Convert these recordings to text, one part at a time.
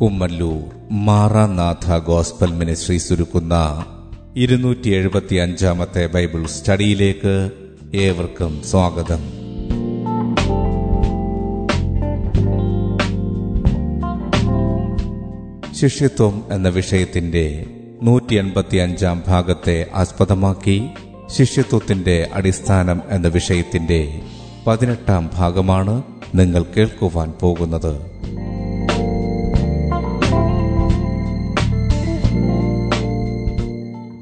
Kummallur Maranatha gospel ministry ഒരുക്കുന്ന ഇരുന്നൂറ്റി എഴുപത്തി അഞ്ചാമത്തെ ബൈബിൾ സ്റ്റഡിയിലേക്ക് ഏവർക്കും സ്വാഗതം. ശിഷ്യത്വം എന്ന വിഷയത്തിന്റെ നൂറ്റി എൺപത്തി അഞ്ചാം ഭാഗത്തെ ആസ്പദമാക്കി ശിഷ്യത്വത്തിന്റെ അടിസ്ഥാനം എന്ന വിഷയത്തിന്റെ പതിനെട്ടാം ഭാഗമാണ് നിങ്ങൾ കേൾക്കുവാൻ പോകുന്നത്.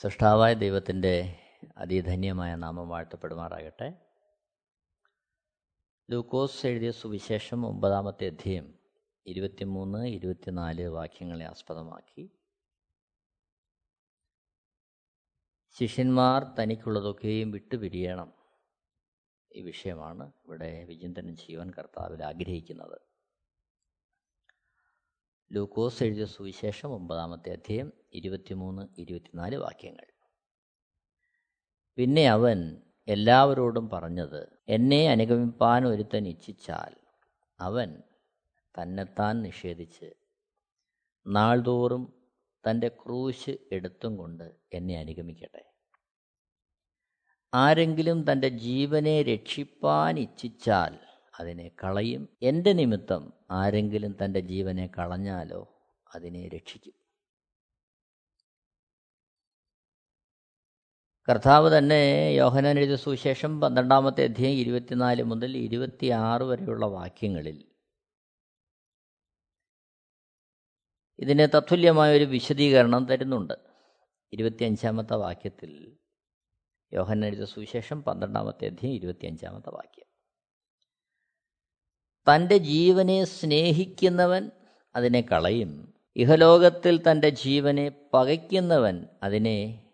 സൃഷ്ടാവായ ദൈവത്തിന്റെ അതിധന്യമായ നാമം വാഴ്ത്തപ്പെടുമാറാകട്ടെ. ലൂക്കോസ് എഴുതിയ സുവിശേഷം ഒമ്പതാമത്തെ അധ്യയം ഇരുപത്തിമൂന്ന് ഇരുപത്തിനാല് വാക്യങ്ങളെ ആസ്പദമാക്കി. ശിഷ്യന്മാർ തനിക്കുള്ളതൊക്കെയും വിട്ടുപിരിയണം. ഈ വിഷയമാണ് ഇവിടെ വിചിന്തനം ചെയ്യുവാൻ കർത്താവിൽ ആഗ്രഹിക്കുന്നത്. ലൂക്കോസ് എഴുതിയ സുവിശേഷം ഒമ്പതാമത്തെ അധ്യയം ഇരുപത്തിമൂന്ന് ഇരുപത്തിനാല് വാക്യങ്ങൾ. പിന്നെ അവൻ എല്ലാവരോടും പറഞ്ഞത് എന്നെ അനുഗമിപ്പാൻ ഒരുത്തൻ ഇച്ഛിച്ചാൽ അവൻ തന്നെത്താൻ നിഷേധിച്ച് നാൾതോറും തന്റെ ക്രൂശ് എടുത്തും കൊണ്ട് എന്നെ അനുഗമിക്കട്ടെ. ആരെങ്കിലും തന്റെ ജീവനെ രക്ഷിപ്പാൻ ഇച്ഛിച്ചാൽ അതിനെ കളയും. എന്റെ നിമിത്തം ആരെങ്കിലും തന്റെ ജീവനെ കളഞ്ഞാലോ അതിനെ രക്ഷിക്കും. കർത്താവ് തന്നെ യോഹനാൻ സുവിശേഷം പന്ത്രണ്ടാമത്തെ അധ്യായം ഇരുപത്തിനാല് മുതൽ ഇരുപത്തിയാറ് വരെയുള്ള വാക്യങ്ങളിൽ ഇതിന് തത്തുല്യമായ ഒരു വിശദീകരണം തരുന്നുണ്ട്. ഇരുപത്തിയഞ്ചാമത്തെ വാക്യത്തിൽ എഴുതിയ സുവിശേഷം പന്ത്രണ്ടാമത്തെ അധ്യായം ഇരുപത്തിയഞ്ചാമത്തെ വാക്യം. തന്റെ ജീവനെ സ്നേഹിക്കുന്നവൻ അതിനെ കളയും. ഇഹലോകത്തിൽ തന്റെ ജീവനെ പകയ്ക്കുന്നവൻ അതിനെ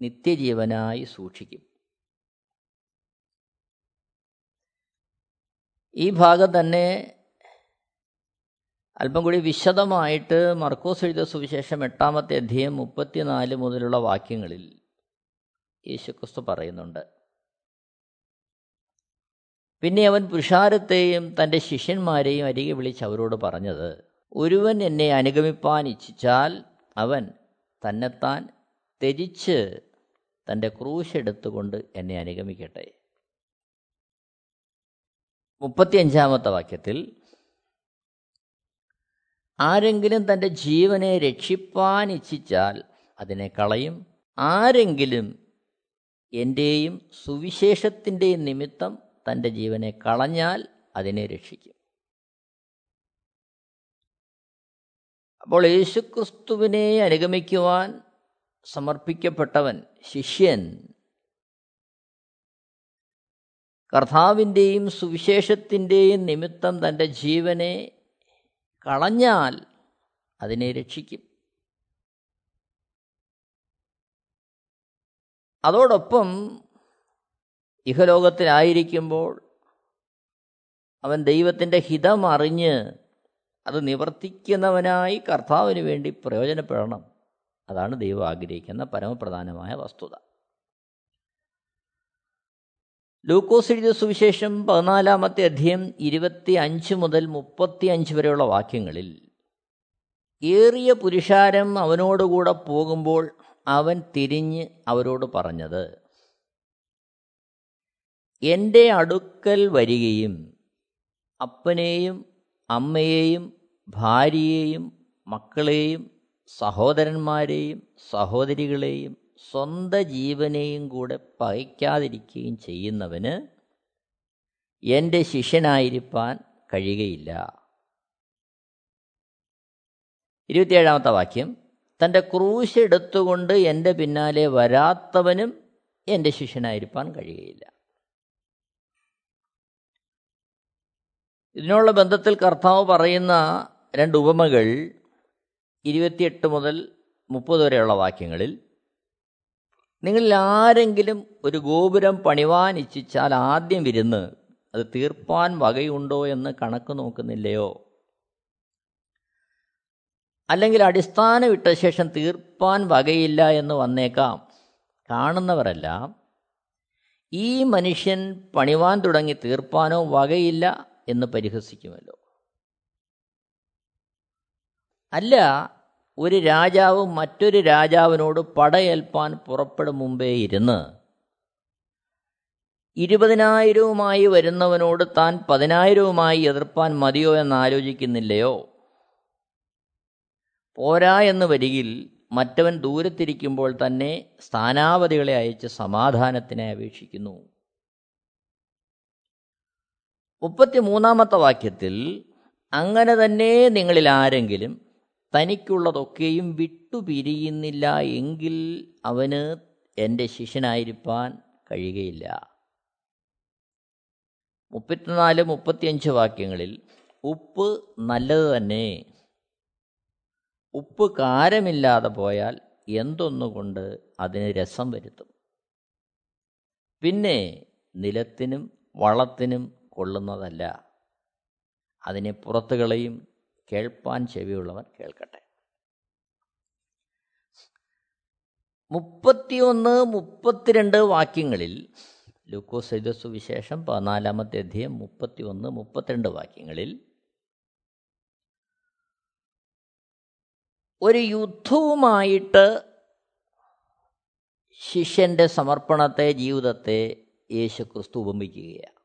നിത്യജീവനായി സൂക്ഷിക്കും. ഈ ഭാഗം തന്നെ അല്പം കൂടി വിശദമായിട്ട് മർക്കോസ് എഴുതിയ സുവിശേഷം എട്ടാമത്തെ അധ്യയം മുപ്പത്തിനാല് മുതലുള്ള വാക്യങ്ങളിൽ യേശുക്രിസ്തു പറയുന്നുണ്ട്. പിന്നെ അവൻ പുരുഷാരത്തെയും തന്റെ ശിഷ്യന്മാരെയും അരികെ വിളിച്ച് അവരോട് പറഞ്ഞത് ഒരുവൻ എന്നെ അനുഗമിപ്പാൻ ഇച്ഛിച്ചാൽ അവൻ തന്നെത്താൻ ത്യജിച്ച് തന്റെ ക്രൂശെടുത്തുകൊണ്ട് എന്നെ അനുഗമിക്കട്ടെ. മുപ്പത്തിയഞ്ചാമത്തെ വാക്യത്തിൽ ആരെങ്കിലും തന്റെ ജീവനെ രക്ഷിപ്പാൻ ഇച്ഛിച്ചാൽ അതിനെ കളയും. ആരെങ്കിലും എന്റെയും സുവിശേഷത്തിന്റെയും നിമിത്തം തന്റെ ജീവനെ കളഞ്ഞാൽ അതിനെ രക്ഷിക്കും. അപ്പോൾ യേശുക്രിസ്തുവിനെ അനുഗമിക്കുവാൻ സമർപ്പിക്കപ്പെട്ടവൻ ശിഷ്യൻ കർത്താവിന്റെയും സുവിശേഷത്തിന്റെയും നിമിത്തം തന്റെ ജീവനെ കളഞ്ഞാൽ അതിനെ രക്ഷിക്കും. അതോടൊപ്പം ഇഹലോകത്തിലായിരിക്കുമ്പോൾ അവൻ ദൈവത്തിന്റെ ഹിതം അറിഞ്ഞ് അത് നിവർത്തിക്കുന്നവനായി കർത്താവിന് വേണ്ടി പ്രയോജനപ്പെടണം. അതാണ് ദൈവം ആഗ്രഹിക്കുന്ന പരമപ്രധാനമായ വസ്തുത. ലൂക്കോസ് എഴുതിയ സുവിശേഷം പതിനാലാമത്തെ അധ്യയം ഇരുപത്തി അഞ്ച് മുതൽ മുപ്പത്തി അഞ്ച് വരെയുള്ള വാക്യങ്ങളിൽ ഏറിയ പുരുഷാരം അവനോടുകൂടെ പോകുമ്പോൾ അവൻ തിരിഞ്ഞ് അവരോട് പറഞ്ഞത് എന്റെ അടുക്കൽ വരികയും അപ്പനെയും അമ്മയെയും ഭാര്യയെയും മക്കളെയും സഹോദരന്മാരെയും സഹോദരികളെയും സ്വന്ത ജീവനെയും കൂടെ പകയ്ക്കാതിരിക്കുകയും ചെയ്യുന്നവന് എന്റെ ശിഷ്യനായിരിക്കാൻ കഴിയുകയില്ല. ഇരുപത്തിയേഴാമത്തെ വാക്യം. തന്റെ ക്രൂശ് എടുത്തുകൊണ്ട് എന്റെ പിന്നാലെ വരാത്തവനും എന്റെ ശിഷ്യനായിരിക്കാൻ കഴിയുകയില്ല. ഇതിനുള്ള ബന്ധത്തിൽ കർത്താവ് പറയുന്ന രണ്ട് ഉപമകൾ ഇരുപത്തിയെട്ട് മുതൽ മുപ്പത് വരെയുള്ള വാക്യങ്ങളിൽ നിങ്ങളിൽ ആരെങ്കിലും ഒരു ഗോപുരം പണിവാൻ ഇച്ഛിച്ചാൽ ആദ്യം ഇരുന്ന് അത് തീർപ്പാൻ വകയുണ്ടോ എന്ന് കണക്ക് നോക്കുന്നില്ലയോ? അല്ലെങ്കിൽ അടിസ്ഥാനം ഇട്ട ശേഷം തീർപ്പാൻ വകയില്ല എന്ന് വന്നേക്കാം. കാണുന്നവരെല്ലാം. ഈ മനുഷ്യൻ പണിവാൻ തുടങ്ങി തീർപ്പാനോ വകയില്ല. എന്ന് പരിഹസിക്കുമല്ലോ. അല്ല ഒരു രാജാവ് മറ്റൊരു രാജാവിനോട് പടയേൽപ്പാൻ പുറപ്പെടും മുമ്പേ ഇരുന്ന് ഇരുപതിനായിരവുമായി വരുന്നവനോട് താൻ പതിനായിരവുമായി എതിർപ്പാൻ മതിയോ എന്ന് ആലോചിക്കുന്നില്ലയോ? പോരാ എന്ന് വരികിൽ മറ്റവൻ ദൂരത്തിരിക്കുമ്പോൾ തന്നെ സ്ഥാനാപതികളെ അയച്ച് സമാധാനത്തിനെ അപേക്ഷിക്കുന്നു. മുപ്പത്തിമൂന്നാമത്തെ വാക്യത്തിൽ അങ്ങനെ തന്നെ നിങ്ങളിൽ ആരെങ്കിലും തനിക്കുള്ളതൊക്കെയും വിട്ടുപിരിയുന്നില്ല എങ്കിൽ അവന് എന്റെ ശിഷ്യനായിരിക്കാൻ കഴിയുകയില്ല. മുപ്പത്തിനാല് മുപ്പത്തിയഞ്ച് വാക്യങ്ങളിൽ ഉപ്പ് നല്ലത് തന്നെ. ഉപ്പ് കാരമില്ലാതെ പോയാൽ എന്തൊന്നുകൊണ്ട് അതിന് രസം വരുത്തും? പിന്നെ നിലത്തിനും വളത്തിനും കൊള്ളുന്നതല്ല. അതിനെ പുറത്തു കളയും കേൾപ്പാൻ ചെവിയുള്ളവൻ കേൾക്കട്ടെ. മുപ്പത്തിയൊന്ന് മുപ്പത്തിരണ്ട് വാക്യങ്ങളിൽ ലൂക്കോസ് എഴുത സുവിശേഷം പതിനാലാമത്തെ അധ്യയം മുപ്പത്തിയൊന്ന് മുപ്പത്തിരണ്ട് വാക്യങ്ങളിൽ ഒരു യുദ്ധവുമായിട്ട് ശിഷ്യന്റെ സമർപ്പണത്തെ ജീവിതത്തെ യേശു ക്രിസ്തു ഉപമിക്കുകയാണ്.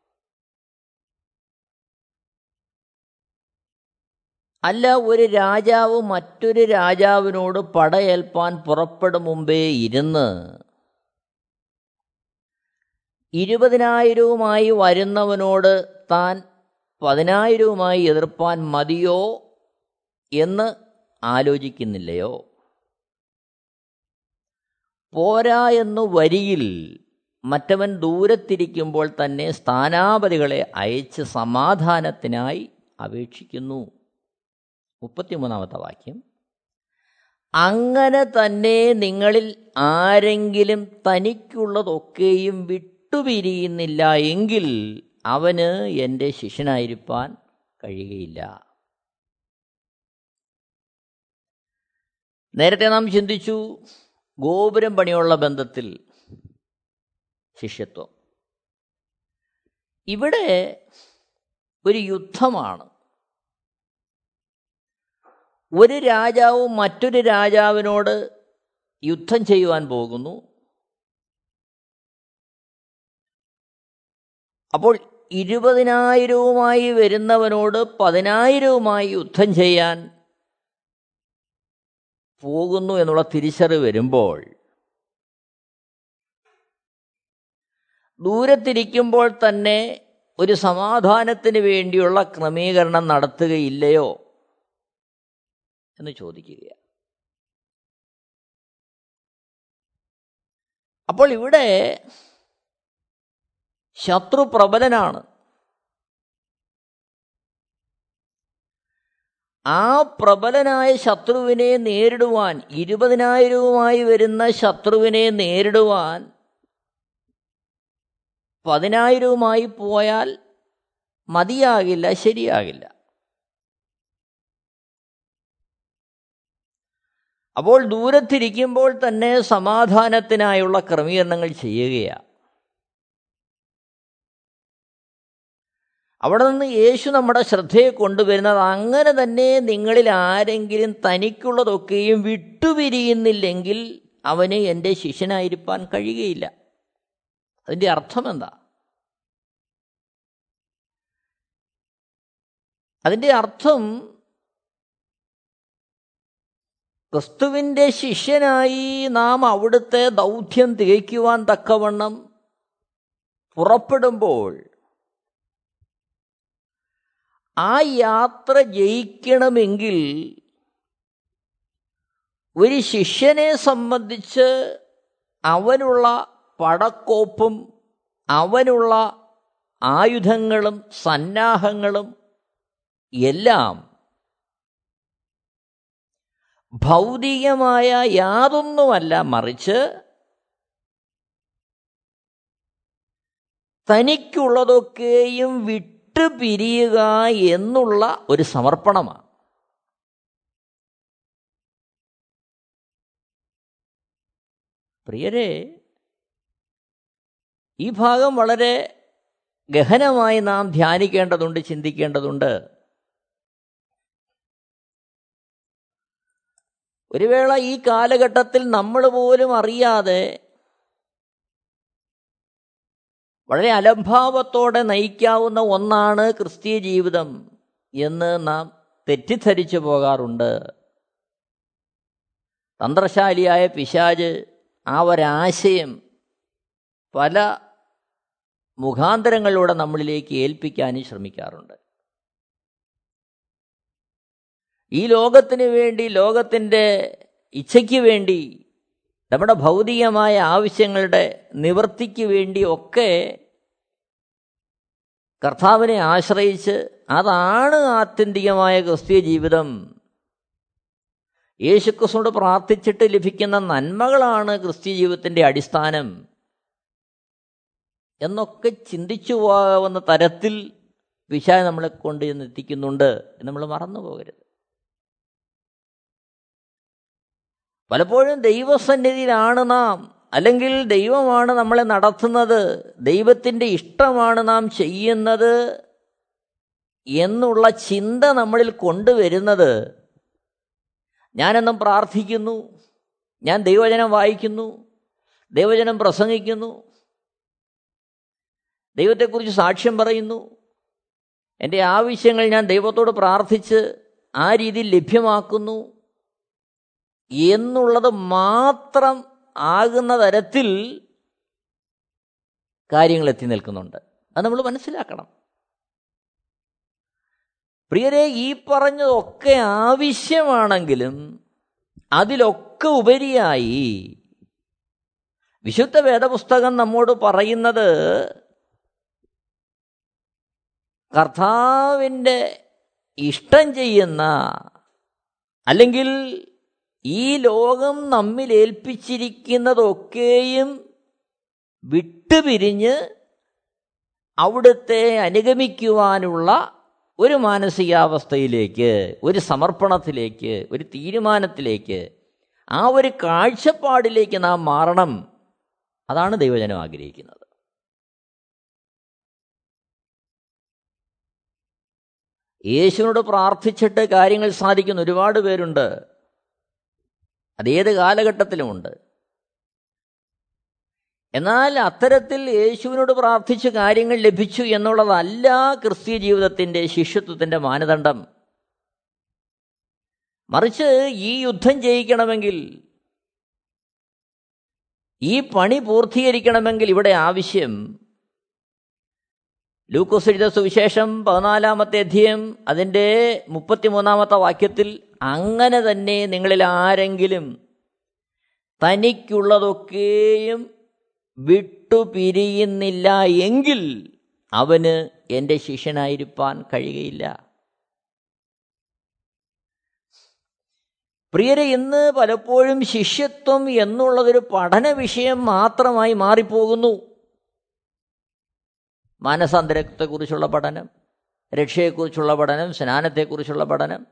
അല്ല ഒരു രാജാവ് മറ്റൊരു രാജാവിനോട് പടയേൽപ്പാൻ പുറപ്പെടും മുമ്പേ ഇരുന്ന് ഇരുപതിനായിരവുമായി വരുന്നവനോട് താൻ പതിനായിരവുമായി എതിർപ്പാൻ മതിയോ എന്ന് ആലോചിക്കുന്നില്ലയോ? പോരാ എന്ന് വരിയിൽ മറ്റവൻ ദൂരത്തിരിക്കുമ്പോൾ തന്നെ സ്ഥാനാപതികളെ അയച്ച് സമാധാനത്തിനായി അപേക്ഷിക്കുന്നു. മുപ്പത്തിമൂന്നാമത്തെ വാക്യം. അങ്ങനെ തന്നെ നിങ്ങളിൽ ആരെങ്കിലും തനിക്കുള്ളതൊക്കെയും വിട്ടുപിരിയുന്നില്ല എങ്കിൽ അവന് എന്റെ ശിഷ്യനായിരിക്കാൻ കഴിയുകയില്ല. നേരത്തെ നാം ചിന്തിച്ചു ഗോപുരം പണിയുള്ള ബന്ധത്തിൽ ശിഷ്യത്വം. ഇവിടെ ഒരു യുദ്ധമാണ്. ഒരു രാജാവ് മറ്റൊരു രാജാവിനോട് യുദ്ധം ചെയ്യുവാൻ പോകുന്നു. അപ്പോൾ ഇരുപതിനായിരവുമായി വരുന്നവനോട് പതിനായിരവുമായി യുദ്ധം ചെയ്യാൻ പോകുന്നു എന്നുള്ള തിരിച്ചറിവ് വരുമ്പോൾ ദൂരത്തിരിക്കുമ്പോൾ തന്നെ ഒരു സമാധാനത്തിന് വേണ്ടിയുള്ള ക്രമീകരണം നടത്തുകയില്ലയോ? എന്ന് ചോദിക്കുകയാണ്. അപ്പോൾ ഇവിടെ ശത്രു പ്രബലനാണ് ആ പ്രബലനായ ശത്രുവിനെ നേരിടുവാൻ ഇരുപതിനായിരവുമായി വരുന്ന ശത്രുവിനെ നേരിടുവാൻ പതിനായിരവുമായി പോയാൽ മതിയാകില്ല ശരിയാകില്ല. അപ്പോൾ ദൂരത്തിരിക്കുമ്പോൾ തന്നെ സമാധാനത്തിനായുള്ള ക്രമീകരണങ്ങൾ ചെയ്യുകയാണ് അവിടെ നിന്ന് യേശു നമ്മുടെ ശ്രദ്ധയെ കൊണ്ടുവരുന്നത് അങ്ങനെ തന്നെ നിങ്ങളിൽ ആരെങ്കിലും തനിക്കുള്ളതൊക്കെയും വിട്ടുപിരിയുന്നില്ലെങ്കിൽ അവന് എന്റെ ശിഷ്യനായിരിക്കാൻ കഴിയുകയില്ല. അതിന്റെ അർത്ഥം എന്താ? അതിന്റെ അർത്ഥം ക്രിസ്തുവിന്റെ ശിഷ്യനായി നാം അവിടുത്തെ ദൗത്യം തികയ്ക്കുവാൻ തക്കവണ്ണം പുറപ്പെടുമ്പോൾ ആ യാത്ര ജയിക്കണമെങ്കിൽ ഒരു ശിഷ്യനെ സംബന്ധിച്ച് അവനുള്ള പടക്കോപ്പും അവനുള്ള ആയുധങ്ങളും സന്നാഹങ്ങളും എല്ലാം ഭൗതികമായ യാതൊന്നുമല്ല മറിച്ച് തനിക്കുള്ളതൊക്കെയും വിട്ടു പിരിയുക എന്നുള്ള ഒരു സമർപ്പണമാണ്. പ്രിയരെ ഈ ഭാഗം വളരെ ഗഹനമായി നാം ധ്യാനിക്കേണ്ടതുണ്ട് ചിന്തിക്കേണ്ടതുണ്ട്. ഒരു വേള ഈ കാലഘട്ടത്തിൽ നമ്മൾ പോലും അറിയാതെ വളരെ അലംഭാവത്തോടെ നയിക്കാവുന്ന ഒന്നാണ് ക്രിസ്തീയ ജീവിതം എന്ന് നാം തെറ്റിദ്ധരിച്ചു പോകാറുണ്ട്. തന്ത്രശാലിയായ പിശാജ് ആ ഒരാശയം പല മുഖാന്തരങ്ങളിലൂടെ നമ്മളിലേക്ക് ഏൽപ്പിക്കാനും ശ്രമിക്കാറുണ്ട്. ഈ ലോകത്തിന് വേണ്ടി ലോകത്തിന്റെ ഇച്ഛയ്ക്ക് വേണ്ടി നമ്മുടെ ഭൗതികമായ ആവശ്യങ്ങളുടെ നിവൃത്തിക്ക് വേണ്ടി ഒക്കെ കർത്താവിനെ ആശ്രയിച്ച് അതാണ് ആത്യന്തികമായ ക്രിസ്തീയ ജീവിതം. യേശുക്രിസ്തുനോട് പ്രാർത്ഥിച്ചിട്ട് ലഭിക്കുന്ന നന്മകളാണ് ക്രിസ്തീയ ജീവിതത്തിന്റെ അടിസ്ഥാനം. എന്നൊക്കെ ചിന്തിച്ചു പോകാവുന്ന തരത്തിൽ വിശാ നമ്മളെ കൊണ്ട് എത്തിക്കുന്നുണ്ട് നമ്മൾ മറന്നു പോകരുത് പലപ്പോഴും ദൈവസന്നിധിയിലാണ് നാം. അല്ലെങ്കിൽ ദൈവമാണ് നമ്മളെ നടത്തുന്നത്. ദൈവത്തിന്റെ ഇഷ്ടമാണ് നാം ചെയ്യുന്നത് എന്നുള്ള ചിന്ത നമ്മളിൽ കൊണ്ടുവരുന്നത്. ഞാനെന്നും പ്രാർത്ഥിക്കുന്നു. ഞാൻ ദൈവജനം വായിക്കുന്നു. ദൈവജനം പ്രസംഗിക്കുന്നു. ദൈവത്തെക്കുറിച്ച് സാക്ഷ്യം പറയുന്നു. എന്റെ ആവശ്യങ്ങൾ ഞാൻ ദൈവത്തോട് പ്രാർത്ഥിച്ച് ആ രീതിയിൽ ലഭ്യമാക്കുന്നു. എന്നുള്ളത് മാത്രം ആകുന്ന തരത്തിൽ കാര്യങ്ങൾ എത്തി നിൽക്കുന്നുണ്ട്. അത് നമ്മൾ മനസ്സിലാക്കണം. പ്രിയരെ ഈ പറഞ്ഞതൊക്കെ ആവശ്യമാണെങ്കിലും അതിലൊക്കെ ഉപരിയായി വിശുദ്ധ വേദപുസ്തകം നമ്മോട് പറയുന്നത് കർത്താവിന്റെ ഇഷ്ടം ചെയ്യുന്ന അല്ലെങ്കിൽ ഈ ലോകം നമ്മിൽ ഏൽപ്പിച്ചിരിക്കുന്നതൊക്കെയും വിട്ടുപിരിഞ്ഞ് അവിടുത്തെ അനുഗമിക്കുവാനുള്ള ഒരു മാനസികാവസ്ഥയിലേക്ക് ഒരു സമർപ്പണത്തിലേക്ക് ഒരു തീരുമാനത്തിലേക്ക് ആ ഒരു കാഴ്ചപ്പാടിലേക്ക് നാം മാറണം. അതാണ് ദൈവജനം ആഗ്രഹിക്കുന്നത്. യേശുവിനോട് പ്രാർത്ഥിച്ചിട്ട് കാര്യങ്ങൾ സാധിക്കുന്ന ഒരുപാട് പേരുണ്ട്. അതേത് കാലഘട്ടത്തിലുമുണ്ട് എന്നാൽ അത്തരത്തിൽ യേശുവിനോട് പ്രാർത്ഥിച്ച് കാര്യങ്ങൾ ലഭിച്ചു എന്നുള്ളതല്ല ക്രിസ്തീയ ജീവിതത്തിന്റെ ശിഷ്യത്വത്തിന്റെ മാനദണ്ഡം. മറിച്ച് ഈ യുദ്ധം ജയിക്കണമെങ്കിൽ ഈ പണി പൂർത്തീകരിക്കണമെങ്കിൽ ഇവിടെ ആവശ്യം ലൂക്കോസ് എഴുത സുവിശേഷം പതിനാലാമത്തെ അധ്യയം അതിന്റെ മുപ്പത്തിമൂന്നാമത്തെ വാക്യത്തിൽ അങ്ങനെ തന്നെ നിങ്ങളിൽ ആരെങ്കിലും തനിക്കുള്ളതൊക്കെയും വിട്ടുപിരിയുന്നില്ല എങ്കിൽ അവന് എന്റെ ശിഷ്യനായിരിക്കാൻ കഴിയുകയില്ല. പ്രിയരെ ഇന്ന് പലപ്പോഴും ശിഷ്യത്വം എന്നുള്ളതൊരു പഠന വിഷയം മാത്രമായി മാറിപ്പോകുന്നു. മാനസാന്തരത്തെക്കുറിച്ചുള്ള പഠനം രക്ഷയെക്കുറിച്ചുള്ള പഠനം സ്നാനത്തെക്കുറിച്ചുള്ള പഠനം.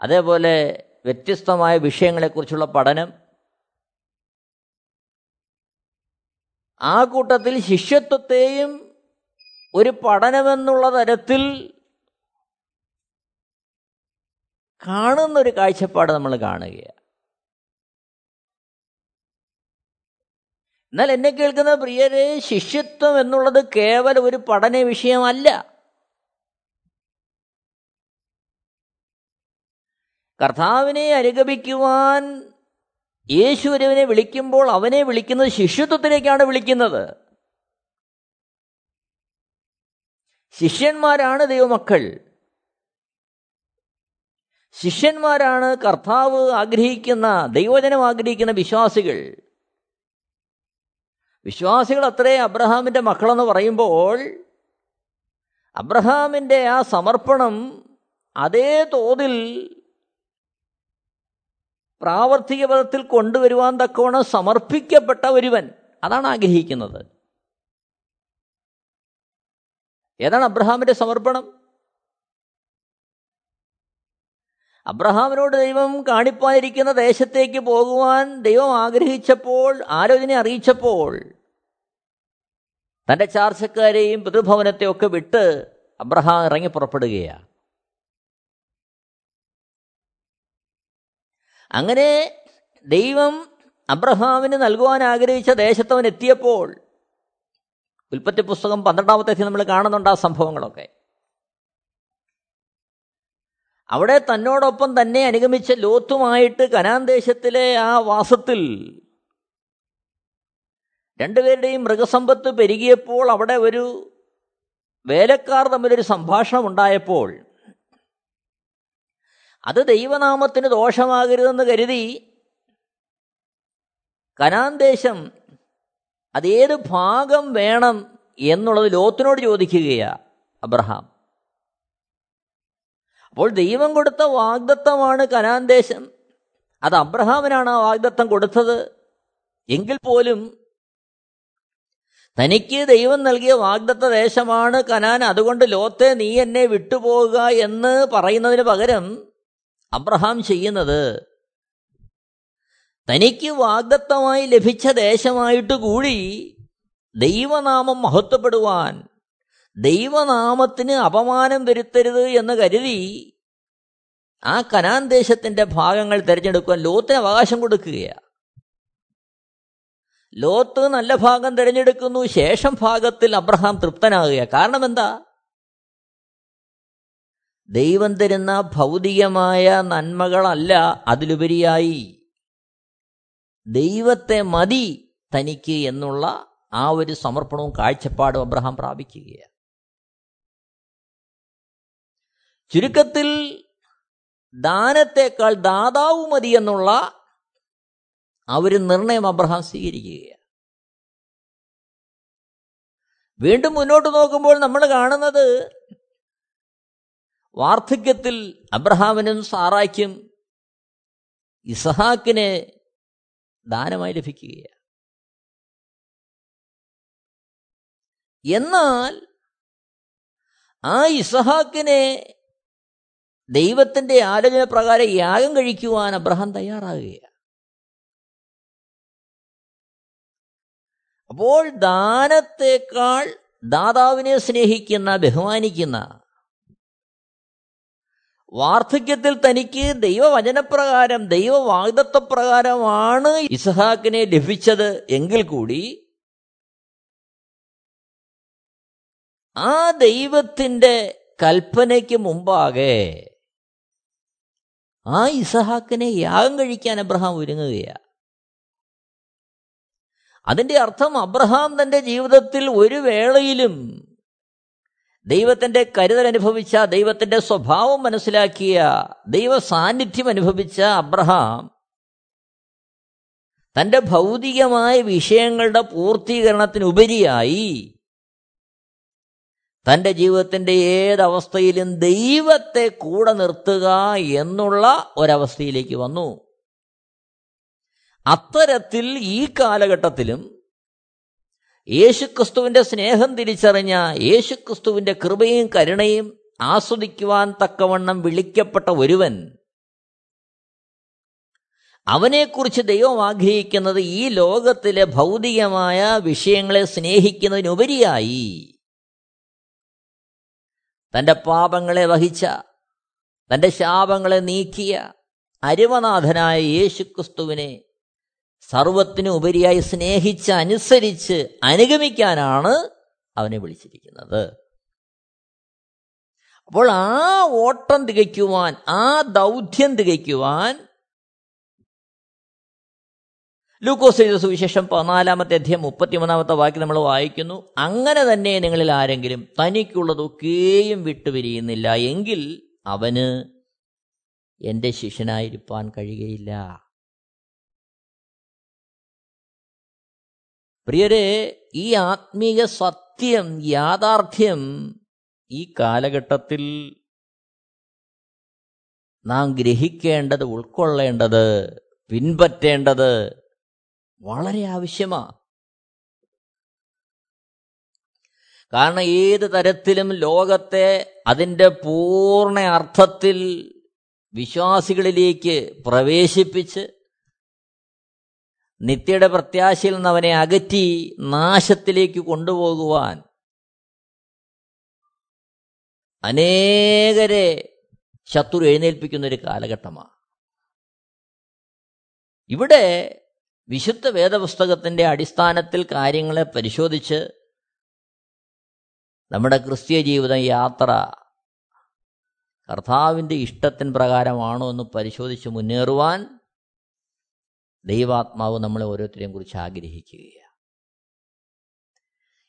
അതേപോലെ വ്യത്യസ്തമായ വിഷയങ്ങളെക്കുറിച്ചുള്ള പഠനം. ആ കൂട്ടത്തിൽ ശിഷ്യത്വത്തെയും ഒരു പഠനമെന്നുള്ള തരത്തിൽ കാണുന്നൊരു കാഴ്ചപ്പാട് നമ്മൾ കാണുകയാണ്. എന്നാൽ എന്നെ കേൾക്കുന്ന പ്രിയരെ ശിഷ്യത്വം എന്നുള്ളത് കേവലം ഒരു പഠന വിഷയമല്ല. കർത്താവിനെ അനുഗമിക്കുവാൻ യേശുവിനെ വിളിക്കുമ്പോൾ അവനെ വിളിക്കുന്നത് ശിഷ്യത്വത്തിലേക്കാണ് വിളിക്കുന്നത്. ശിഷ്യന്മാരാണ് ദൈവമക്കൾ. ശിഷ്യന്മാരാണ് കർത്താവ് ആഗ്രഹിക്കുന്ന ദൈവജനം ആഗ്രഹിക്കുന്ന വിശ്വാസികൾ. വിശ്വാസികൾ അത്രേ അബ്രഹാമിന്റെ മക്കളെന്ന് പറയുമ്പോൾ അബ്രഹാമിന്റെ ആ സമർപ്പണം അതേ തോതിൽ പ്രാവർത്തിക പദത്തിൽ കൊണ്ടുവരുവാൻ തക്കവണ്ണം സമർപ്പിക്കപ്പെട്ട ഒരുവൻ. അതാണ് ആഗ്രഹിക്കുന്നത്. ഏതാണ് അബ്രഹാമിന്റെ സമർപ്പണം? അബ്രഹാമിനോട് ദൈവം കാണിപ്പാനിരിക്കുന്ന ദേശത്തേക്ക് പോകുവാൻ ദൈവം ആഗ്രഹിച്ചപ്പോൾ ആലോചന അറിയിച്ചപ്പോൾ തന്റെ ചാർച്ചക്കാരെയും പിതൃഭവനത്തെയും ഒക്കെ വിട്ട് അബ്രഹാം ഇറങ്ങി പുറപ്പെടുകയാണ്. അങ്ങനെ ദൈവം അബ്രഹാമിന് നൽകുവാൻ ആഗ്രഹിച്ച ദേശത്തവൻ എത്തിയപ്പോൾ ഉൽപ്പത്തി പുസ്തകം പന്ത്രണ്ടാമത്തെ നമ്മൾ കാണുന്നുണ്ട് ആ സംഭവങ്ങളൊക്കെ. അവിടെ തന്നോടൊപ്പം തന്നെ അനുഗമിച്ച ലോത്തുമായിട്ട് കനാൻ ദേശത്തിലെ ആ വാസത്തിൽ രണ്ടുപേരുടെയും മൃഗസമ്പത്ത് പെരുകിയപ്പോൾ അവിടെ ഒരു വേലക്കാർ തമ്മിലൊരു സംഭാഷണം ഉണ്ടായപ്പോൾ അത് ദൈവനാമത്തിന് ദോഷമാകരുതെന്ന് കരുതി കനാൻ ദേശം അതേത് ഭാഗം വേണം എന്നുള്ളത് ലോത്തിനോട് ചോദിക്കുകയാണ് അബ്രഹാം. അപ്പോൾ ദൈവം കൊടുത്ത വാഗ്ദത്തമാണ് കനാൻ ദേശം. അത് അബ്രഹാമിനാണ് ആ വാഗ്ദത്തം കൊടുത്തത്. എങ്കിൽ പോലും തനിക്ക് ദൈവം നൽകിയ വാഗ്ദത്ത ദേശമാണ് കനാൻ. അതുകൊണ്ട് ലോത്തെ നീ എന്നെ വിട്ടുപോകുക എന്ന് പറയുന്നതിന് പകരം അബ്രഹാം ചെയ്യുന്നത് തനിക്ക് വാഗ്ദത്തമായി ലഭിച്ച ദേശമായിട്ട് കൂടി ദൈവനാമം മഹത്വപ്പെടുവാൻ ദൈവനാമത്തിന് അപമാനം വരുത്തരുത് എന്ന് കരുതി ആ കനാൻ ദേശത്തിന്റെ ഭാഗങ്ങൾ തിരഞ്ഞെടുക്കുവാൻ ലോത്തിന് അവകാശം കൊടുക്കുകയാണ് ലോത്ത് നല്ല ഭാഗം തിരഞ്ഞെടുക്കുന്നു ശേഷം ഭാഗത്തിൽ അബ്രഹാം തൃപ്തനാകുക കാരണം എന്താ ദൈവം തരുന്ന ഭൗതികമായ നന്മകളല്ല അതിലുപരിയായി. ദൈവത്തെ മതി തനിക്ക് എന്നുള്ള ആ ഒരു സമർപ്പണവും കാഴ്ചപ്പാടും അബ്രഹാം പ്രാപിക്കുകയാണ് ചുരുക്കത്തിൽ ദാനത്തേക്കാൾ ദാതാവ് മതി എന്നുള്ള ആ ഒരു നിർണയം അബ്രഹാം സ്വീകരിക്കുകയാണ്. വീണ്ടും മുന്നോട്ട് നോക്കുമ്പോൾ നമ്മൾ കാണുന്നത് വാർദ്ധക്യത്തിൽ അബ്രഹാമിനും സാറായ്ക്കും ഇസഹാക്കിനെ ദാനമായി ലഭിക്കുകയാണ്. എന്നാൽ ആ ഇസഹാക്കിനെ ദൈവത്തിന്റെ ആലോചന പ്രകാരം യാഗം കഴിക്കുവാൻ അബ്രഹാം തയ്യാറാകുകയാണ്. അപ്പോൾ ദാനത്തേക്കാൾ ദാതാവിനെ സ്നേഹിക്കുന്ന ബഹുമാനിക്കുന്ന വാർദ്ധക്യത്തിൽ തനിക്ക് ദൈവവചനപ്രകാരം ദൈവവാഗ്ദത്വപ്രകാരമാണ് ഇസഹാക്കിനെ ലഭിച്ചത് എങ്കിൽ കൂടി ആ ദൈവത്തിന്റെ കൽപ്പനയ്ക്ക് മുമ്പാകെ ആ ഇസഹാക്കിനെ യാഗം കഴിക്കാൻ അബ്രഹാം ഒരുങ്ങുകയാണ് അതിന്റെ അർത്ഥം അബ്രഹാം തന്റെ ജീവിതത്തിൽ ഒരു വേളയിലും ദൈവത്തിന്റെ കരുതൽ അനുഭവിച്ച ദൈവത്തിന്റെ സ്വഭാവം മനസ്സിലാക്കിയ ദൈവ സാന്നിധ്യം അനുഭവിച്ച അബ്രഹാം തന്റെ ഭൗതികമായ വിഷയങ്ങളുടെ പൂർത്തീകരണത്തിനുപരിയായി തന്റെ ജീവിതത്തിന്റെ ഏതവസ്ഥയിലും ദൈവത്തെ കൂടെ നിർത്തുക എന്നുള്ള ഒരവസ്ഥയിലേക്ക് വന്നു. അത്തരത്തിൽ ഈ കാലഘട്ടത്തിലും യേശുക്രിസ്തുവിന്റെ സ്നേഹം തിരിച്ചറിഞ്ഞ യേശുക്രിസ്തുവിന്റെ കൃപയും കരുണയും ആസ്വദിക്കുവാൻ തക്കവണ്ണം വിളിക്കപ്പെട്ട ഒരുവൻ അവനെക്കുറിച്ച് ദൈവം ആഗ്രഹിക്കുന്നത് ഈ ലോകത്തിലെ ഭൗതികമായ വിഷയങ്ങളെ സ്നേഹിക്കുന്നതിനുപരിയായി. തന്റെ പാപങ്ങളെ വഹിച്ച തന്റെ ശാപങ്ങളെ നീക്കിയ അരുമനാഥനായ യേശുക്രിസ്തുവിനെ സർവത്തിനു ഉപരിയായി സ്നേഹിച്ച് അനുസരിച്ച് അനുഗമിക്കാനാണ് അവനെ വിളിച്ചിരിക്കുന്നത്. അപ്പോൾ ആ ഓട്ടം തികയ്ക്കുവാൻ ആ ദൗത്യം തികയ്ക്കുവാൻ ലൂക്കോസ് എഴുത സുവിശേഷം പതിനാലാമത്തെ അധ്യയം മുപ്പത്തിമൂന്നാമത്തെ വാക്യം നമ്മൾ വായിക്കുന്നു. അങ്ങനെ തന്നെ നിങ്ങളിൽ ആരെങ്കിലും തനിക്കുള്ളതൊക്കെയും വിട്ടുപിരിയുന്നില്ല. എങ്കിൽ അവന് എന്റെ ശിഷ്യനായിരിക്കാൻ കഴിയുകയില്ല. പ്രിയരെ ഈ ആത്മീയ സത്യം യാഥാർത്ഥ്യം ഈ കാലഘട്ടത്തിൽ നാം ഗ്രഹിക്കേണ്ടത് ഉൾക്കൊള്ളേണ്ടത് പിൻപറ്റേണ്ടത് വളരെ ആവശ്യമാ. കാരണം ഏത് തരത്തിലും ലോകത്തെ അതിന്റെ പൂർണ അർത്ഥത്തിൽ വിശ്വാസികളിലേക്ക് പ്രവേശിപ്പിച്ച് നിത്യയുടെ പ്രത്യാശയിൽ നിന്ന് അവനെ അകറ്റി നാശത്തിലേക്ക് കൊണ്ടുപോകുവാൻ അനേകരെ ശത്രു എഴുന്നേൽപ്പിക്കുന്ന ഒരു കാലഘട്ടമാണ് ഇവിടെ വിശുദ്ധ വേദപുസ്തകത്തിന്റെ അടിസ്ഥാനത്തിൽ കാര്യങ്ങളെ പരിശോധിച്ച് നമ്മുടെ ക്രിസ്തീയ ജീവിതം യാത്ര കർത്താവിന്റെ ഇഷ്ടത്തിന് പ്രകാരമാണോ എന്ന് പരിശോധിച്ച് മുന്നേറുവാൻ ദൈവാത്മാവ് നമ്മളെ ഓരോരുത്തരെയും കുറിച്ച് ആഗ്രഹിക്കുകയാണ്.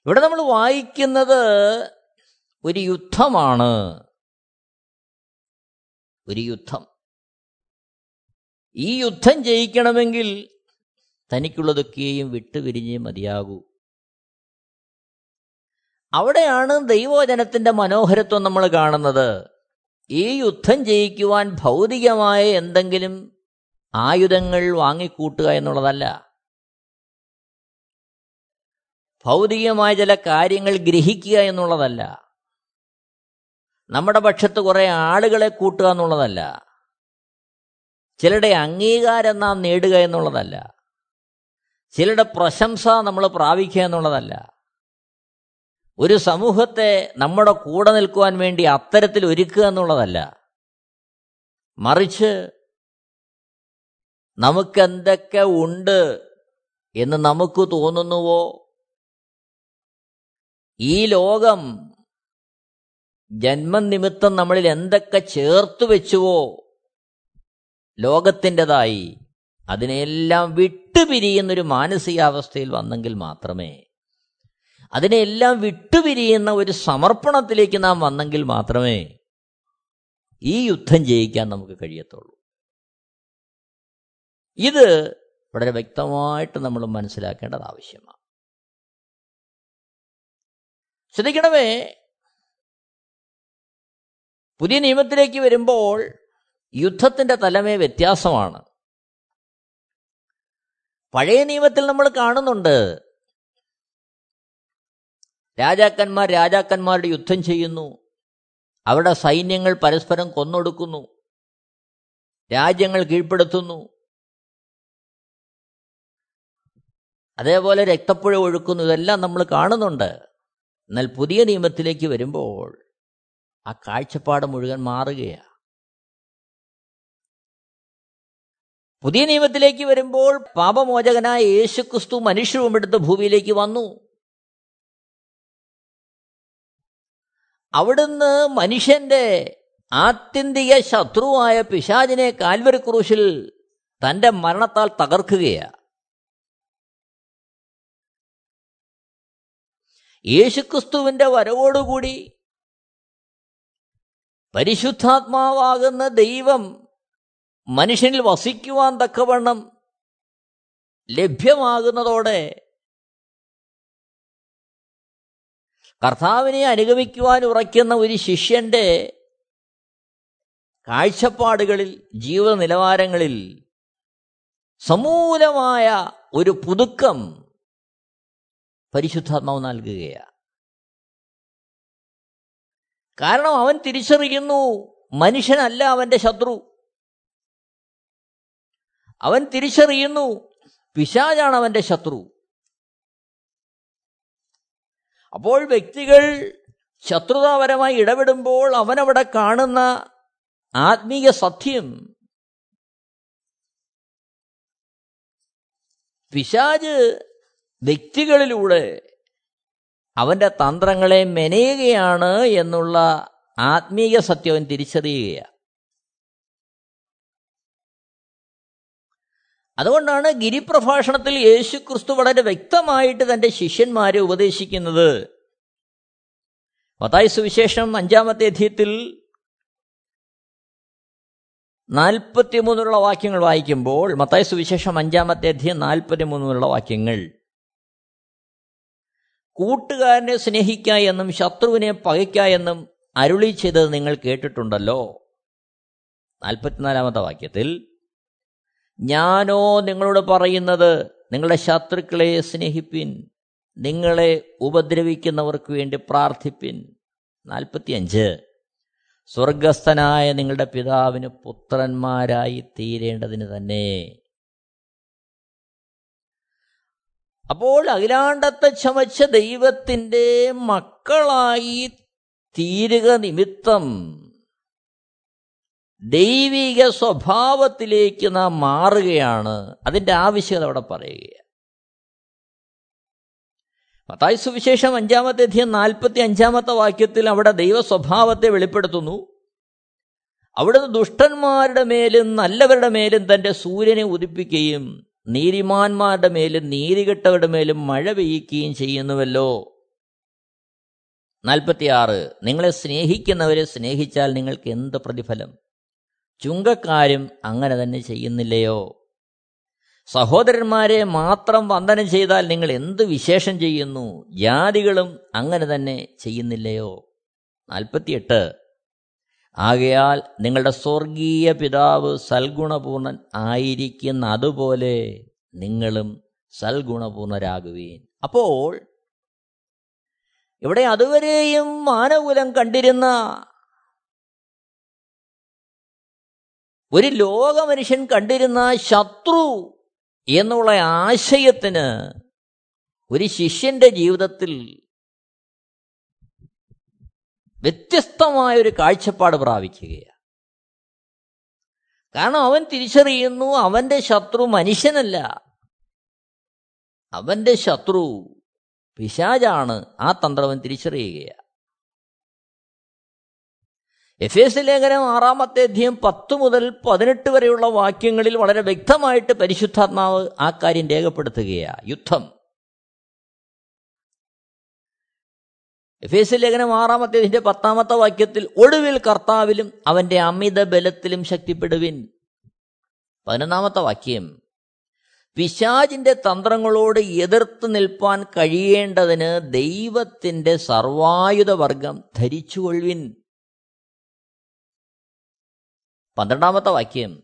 ഇവിടെ നമ്മൾ വായിക്കുന്നത് ഒരു യുദ്ധമാണ്. ഒരു യുദ്ധം. ഈ യുദ്ധം ജയിക്കണമെങ്കിൽ തനിക്കുള്ളതൊക്കെയും വിട്ടുപിരിഞ്ഞ് മതിയാകൂ. അവിടെയാണ് ദൈവവചനത്തിന്റെ മനോഹരത്വം നമ്മൾ കാണുന്നത്. ഈ യുദ്ധം ജയിക്കുവാൻ ഭൗതികമായ എന്തെങ്കിലും ആയുധങ്ങൾ വാങ്ങിക്കൂട്ടുക എന്നുള്ളതല്ല. ഭൗതികമായ ചില കാര്യങ്ങൾ ഗ്രഹിക്കുക എന്നുള്ളതല്ല. നമ്മുടെ പക്ഷത്ത് കുറേ ആളുകളെ കൂട്ടുക എന്നുള്ളതല്ല. ചിലരുടെ അംഗീകാരം നാം നേടുക എന്നുള്ളതല്ല. ചിലരുടെ പ്രശംസ നമ്മൾ പ്രാപിക്കുക എന്നുള്ളതല്ല. ഒരു സമൂഹത്തെ നമ്മുടെ കൂടെ നിൽക്കുവാൻ വേണ്ടി അത്തരത്തിൽ ഒരുക്കുക എന്നുള്ളതല്ല. മറിച്ച് നമുക്കെന്തൊക്കെ ഉണ്ട് എന്ന് നമുക്ക് തോന്നുന്നുവോ? ഈ ലോകം ജന്മനിമിത്തം നമ്മളിൽ എന്തൊക്കെ ചേർത്തു വെച്ചുവോ? ലോകത്തിന്റെതായി അതിനെല്ലാം വിട്ടുപിരിയുന്നൊരു മാനസികാവസ്ഥയിൽ വന്നെങ്കിൽ മാത്രമേ അതിനെയെല്ലാം വിട്ടുപിരിയുന്ന ഒരു സമർപ്പണത്തിലേക്ക് നാം വന്നെങ്കിൽ മാത്രമേ ഈ യുദ്ധം ജയിക്കാൻ നമുക്ക് കഴിയത്തുള്ളൂ. ഇത് വളരെ വ്യക്തമായിട്ട് നമ്മൾ മനസ്സിലാക്കേണ്ടത് ആവശ്യമാണ്. ശ്രദ്ധിക്കണമേ പുതിയ നിയമത്തിലേക്ക് വരുമ്പോൾ യുദ്ധത്തിന്റെ തലമേ വ്യത്യാസമാണ്. പഴയ നിയമത്തിൽ നമ്മൾ കാണുന്നുണ്ട്. രാജാക്കന്മാർ രാജാക്കന്മാരുടെ യുദ്ധം ചെയ്യുന്നു. അവിടെ സൈന്യങ്ങൾ പരസ്പരം കൊന്നൊടുക്കുന്നു. രാജ്യങ്ങൾ കീഴ്പ്പെടുത്തുന്നു. അതേപോലെ രക്തപ്പുഴ ഒഴുക്കുന്നു. ഇതെല്ലാം നമ്മൾ കാണുന്നുണ്ട്. എന്നാൽ പുതിയ നിയമത്തിലേക്ക് വരുമ്പോൾ ആ കാഴ്ചപ്പാട് മുഴുവൻ മാറുകയാണ്. പുതിയ നിയമത്തിലേക്ക് വരുമ്പോൾ പാപമോചകനായ യേശുക്രിസ്തു മനുഷ്യരൂപമെടുത്ത് ഭൂമിയിലേക്ക് വന്നു. അവിടുന്ന് മനുഷ്യന്റെ ആത്യന്തിക ശത്രുവായ പിശാചിനെ കാൽവരി ക്രൂശിൽ തന്റെ മരണത്താൽ തകർക്കുകയാണ് യേശുക്രിസ്തുവിന്റെ വരവോടുകൂടി പരിശുദ്ധാത്മാവാകുന്ന ദൈവം മനുഷ്യനിൽ വസിക്കുവാൻ തക്കവണ്ണം ലഭ്യമാകുന്നതോടെ കർത്താവിനെ അനുഗമിക്കുവാൻ ഉറയ്ക്കുന്ന ഒരു ശിഷ്യന്റെ കാഴ്ചപ്പാടുകളിൽ ജീവിത നിലവാരങ്ങളിൽ സമൂലമായ ഒരു പുതുക്കം പരിശുദ്ധാത്മാവ് നൽകുകയാണ്. കാരണം അവൻ തിരിച്ചറിയുന്നു മനുഷ്യനല്ല അവന്റെ ശത്രു. അവൻ തിരിച്ചറിയുന്നു. പിശാജാണ് അവന്റെ ശത്രു. അപ്പോൾ വ്യക്തികൾ ശത്രുതാപരമായി ഇടപെടുമ്പോൾ അവനവിടെ കാണുന്ന ആത്മീയ സത്യം. പിശാജ് വ്യക്തികളിലൂടെ അവന്റെ തന്ത്രങ്ങളെ മെനയുകയാണ് എന്നുള്ള ആത്മീയ സത്യം അവൻ തിരിച്ചറിയുകയാണ്. അതുകൊണ്ടാണ് ഗിരിപ്രഭാഷണത്തിൽ യേശു ക്രിസ്തു വളരെ വ്യക്തമായിട്ട് തന്റെ ശിഷ്യന്മാരെ ഉപദേശിക്കുന്നത്. പതായ സുവിശേഷം അഞ്ചാമത്തെ അധ്യയത്തിൽ നാൽപ്പത്തിമൂന്നുള്ള വാക്യങ്ങൾ വായിക്കുമ്പോൾ മത്തായ സുവിശേഷം അഞ്ചാമത്തെ അധ്യയം നാൽപ്പത്തിമൂന്നുള്ള വാക്യങ്ങൾ. കൂട്ടുകാരനെ സ്നേഹിക്ക എന്നും ശത്രുവിനെ പകയ്ക്ക എന്നും അരുളി ചെയ്തത് നിങ്ങൾ കേട്ടിട്ടുണ്ടല്ലോ. നാൽപ്പത്തിനാലാമത്തെ വാക്യത്തിൽ ഞാനോ നിങ്ങളോട് പറയുന്നത് നിങ്ങളുടെ ശത്രുക്കളെ സ്നേഹിപ്പിൻ നിങ്ങളെ ഉപദ്രവിക്കുന്നവർക്ക് വേണ്ടി പ്രാർത്ഥിപ്പിൻ. നാൽപ്പത്തിയഞ്ച്. സ്വർഗസ്ഥനായ നിങ്ങളുടെ പിതാവിന് പുത്രന്മാരായി തീരേണ്ടതിന് തന്നെ. അപ്പോൾ അഖിലാണ്ടത്തെ ചമച്ച ദൈവത്തിന്റെ മക്കളായി തീരുക നിമിത്തം ദൈവിക സ്വഭാവത്തിലേക്ക് നാം മാറുകയാണ് അതിന്റെ ആവശ്യകത അവിടെ പറയുക മത്തായി സുവിശേഷം അഞ്ചാമത്തെ അധ്യയം നാൽപ്പത്തി അഞ്ചാമത്തെ വാക്യത്തിൽ അവിടെ ദൈവ സ്വഭാവത്തെ വെളിപ്പെടുത്തുന്നു. അവിടുന്ന് ദുഷ്ടന്മാരുടെ മേലും നല്ലവരുടെ മേലും തന്റെ സൂര്യനെ ഉദിപ്പിക്കുകയും നീതിമാന്മാരുടെ മേലും നീതികെട്ടവരുടെ മേലും മഴ പെയ്യിക്കുകയും ചെയ്യുന്നുവല്ലോ. നാൽപ്പത്തിയാറ്. നിങ്ങളെ സ്നേഹിക്കുന്നവരെ സ്നേഹിച്ചാൽ നിങ്ങൾക്ക് എന്ത് പ്രതിഫലം? ചുങ്കക്കാരും അങ്ങനെ തന്നെ ചെയ്യുന്നില്ലയോ? സഹോദരന്മാരെ മാത്രം വന്ദനം ചെയ്താൽ നിങ്ങൾ എന്ത് വിശേഷം ചെയ്യുന്നു? ജാതികളും അങ്ങനെ തന്നെ ചെയ്യുന്നില്ലയോ? നാൽപ്പത്തിയെട്ട്. ആകയാൽ നിങ്ങളുടെ സ്വർഗീയ പിതാവ് സൽഗുണപൂർണൻ ആയിരിക്കുന്ന അതുപോലെ നിങ്ങളും സൽഗുണപൂർണരാകുവീൻ. അപ്പോൾ ഇവിടെ അതുവരെയും മാനകുലം കണ്ടിരുന്ന ഒരു ലോക മനുഷ്യൻ കണ്ടിരുന്ന ശത്രു എന്നുള്ള ആശയത്തിന് ഒരു ശിഷ്യന്റെ ജീവിതത്തിൽ വ്യത്യസ്തമായ ഒരു കാഴ്ചപ്പാട് പ്രാപിക്കുകയാണ്. കാരണം അവൻ തിരിച്ചറിയുന്നു അവന്റെ ശത്രു മനുഷ്യനല്ല. അവന്റെ ശത്രു പിശാജാണ്. ആ തന്ത്രവൻ തിരിച്ചറിയുകയാണ്. എഫ് എസ് ലേഖനം ആറാമത്തെ അധ്യയം പത്ത് മുതൽ പതിനെട്ട് വരെയുള്ള വാക്യങ്ങളിൽ വളരെ വ്യക്തമായിട്ട് പരിശുദ്ധാത്മാവ് ആ കാര്യം രേഖപ്പെടുത്തുകയാണ്. യുദ്ധം. എഫ് എസ് ലേഖനം ആറാമത്തെ ഇതിന്റെ പത്താമത്തെ വാക്യത്തിൽ ഒടുവിൽ കർത്താവിലും അവന്റെ അമിത ബലത്തിലും ശക്തിപ്പെടുവിൻ. പതിനൊന്നാമത്തെ വാക്യം. പിശാജിന്റെ തന്ത്രങ്ങളോട് എതിർത്ത് നിൽപ്പാൻ കഴിയേണ്ടതിന് ദൈവത്തിന്റെ സർവായുധവർഗം ധരിച്ചുകൊള്ളുവിൻ. പന്ത്രണ്ടാമത്തെ വാക്യം.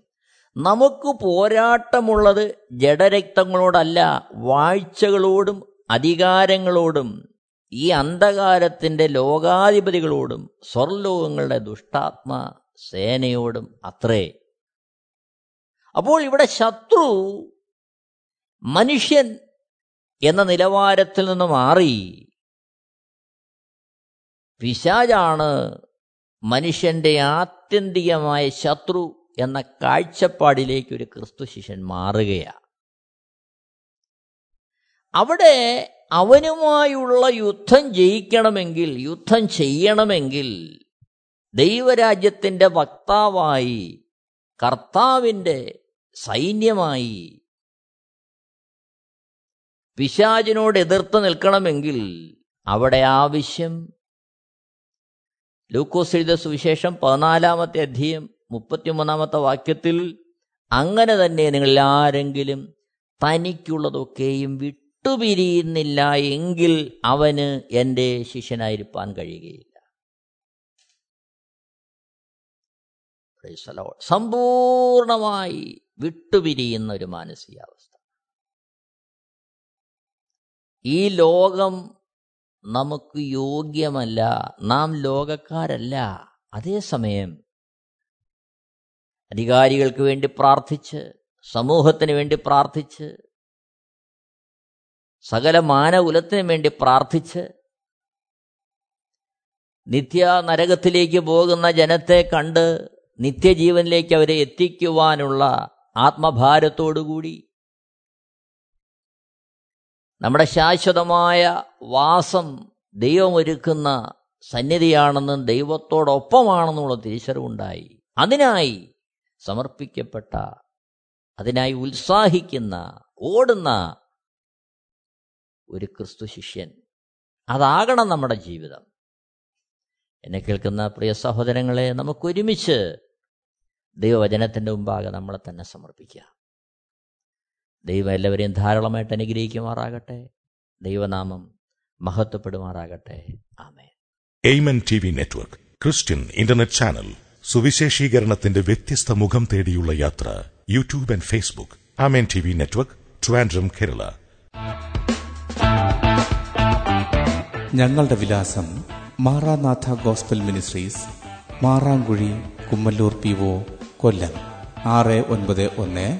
നമുക്ക് പോരാട്ടമുള്ളത് ജഡരക്തങ്ങളോടല്ല വാഴ്ചകളോടും അധികാരങ്ങളോടും ഈ അന്ധകാരത്തിന്റെ ലോകാധിപതികളോടും സ്വർലോകങ്ങളുടെ ദുഷ്ടാത്മ സേനയോടും അത്രേ. അപ്പോൾ ഇവിടെ ശത്രു മനുഷ്യൻ എന്ന നിലവാരത്തിൽ നിന്ന് മാറി. പിശാജാണ് മനുഷ്യന്റെ ആത്യന്തികമായ ശത്രു എന്ന കാഴ്ചപ്പാടിലേക്ക് ഒരു ക്രിസ്തു ശിഷ്യൻ മാറുകയാണ്. അവിടെ അവനുമായുള്ള യുദ്ധം ജയിക്കണമെങ്കിൽ യുദ്ധം ചെയ്യണമെങ്കിൽ ദൈവരാജ്യത്തിന്റെ വക്താവായി കർത്താവിന്റെ സൈന്യമായി പിശാചിനോട് എതിർത്ത് നിൽക്കണമെങ്കിൽ അവിടെ ആവശ്യം ലൂക്കോസ് എഴുത സുവിശേഷം പതിനാലാമത്തെ അധ്യയം മുപ്പത്തിമൂന്നാമത്തെ വാക്യത്തിൽ അങ്ങനെ തന്നെ നിങ്ങൾ ആരെങ്കിലും തനിക്കുള്ളതൊക്കെയും വിട്ടുപിരിയുന്നില്ല എങ്കിൽ അവന് എന്റെ ശിഷ്യനായിരിക്കാൻ കഴിയുകയില്ല. സമ്പൂർണമായി വിട്ടുപിരിയുന്ന ഒരു മാനസികാവസ്ഥ. ഈ ലോകം നമുക്ക് യോഗ്യമല്ല. നാം ലോകക്കാരല്ല. അതേസമയം അധികാരികൾക്ക് വേണ്ടി പ്രാർത്ഥിച്ച് സമൂഹത്തിന് വേണ്ടി പ്രാർത്ഥിച്ച് സകല മാനകുലത്തിനു വേണ്ടി പ്രാർത്ഥിച്ച് നിത്യ നരകത്തിലേക്ക് പോകുന്ന ജനത്തെ കണ്ട് നിത്യജീവനിലേക്ക് അവരെ എത്തിക്കുവാനുള്ള ആത്മഭാരത്തോടുകൂടി നമ്മുടെ ശാശ്വതമായ വാസം ദൈവമൊരുക്കുന്ന സന്നിധിയാണെന്നും ദൈവത്തോടൊപ്പമാണെന്നുള്ള തിരിച്ചറിവുണ്ടായി. അതിനായി സമർപ്പിക്കപ്പെട്ട അതിനായി ഉത്സാഹിക്കുന്ന ഓടുന്ന ഒരു ക്രിസ്തു ശിഷ്യൻ. അതാകണം നമ്മുടെ ജീവിതം. എന്നെ കേൾക്കുന്ന പ്രിയ സഹോദരങ്ങളെ നമുക്കൊരുമിച്ച് ദൈവവചനത്തിന്റെ മുമ്പാകെ നമ്മളെ തന്നെ സമർപ്പിക്കാം. ദൈവം എല്ലാവരെയും ധാരാളമായിട്ട് അനുഗ്രഹിക്കുമാറാകട്ടെ. ദൈവനാമം മഹത്വപ്പെടുമാറാകട്ടെ. ആമേ Amen T V network Christian internet channel സുവിശേഷീകരണത്തിന്റെ വ്യത്യസ്ത മുഖം തേടിയുള്ള യാത്ര YouTube and Facebook. Amen T V network Trivandrum Kerala. ഞങ്ങളുടെ വിലാസം Maranatha gospel ministries Marankuzhi Kummalloor P O Kollam. ആറ് ഒൻപത് ഒന്ന്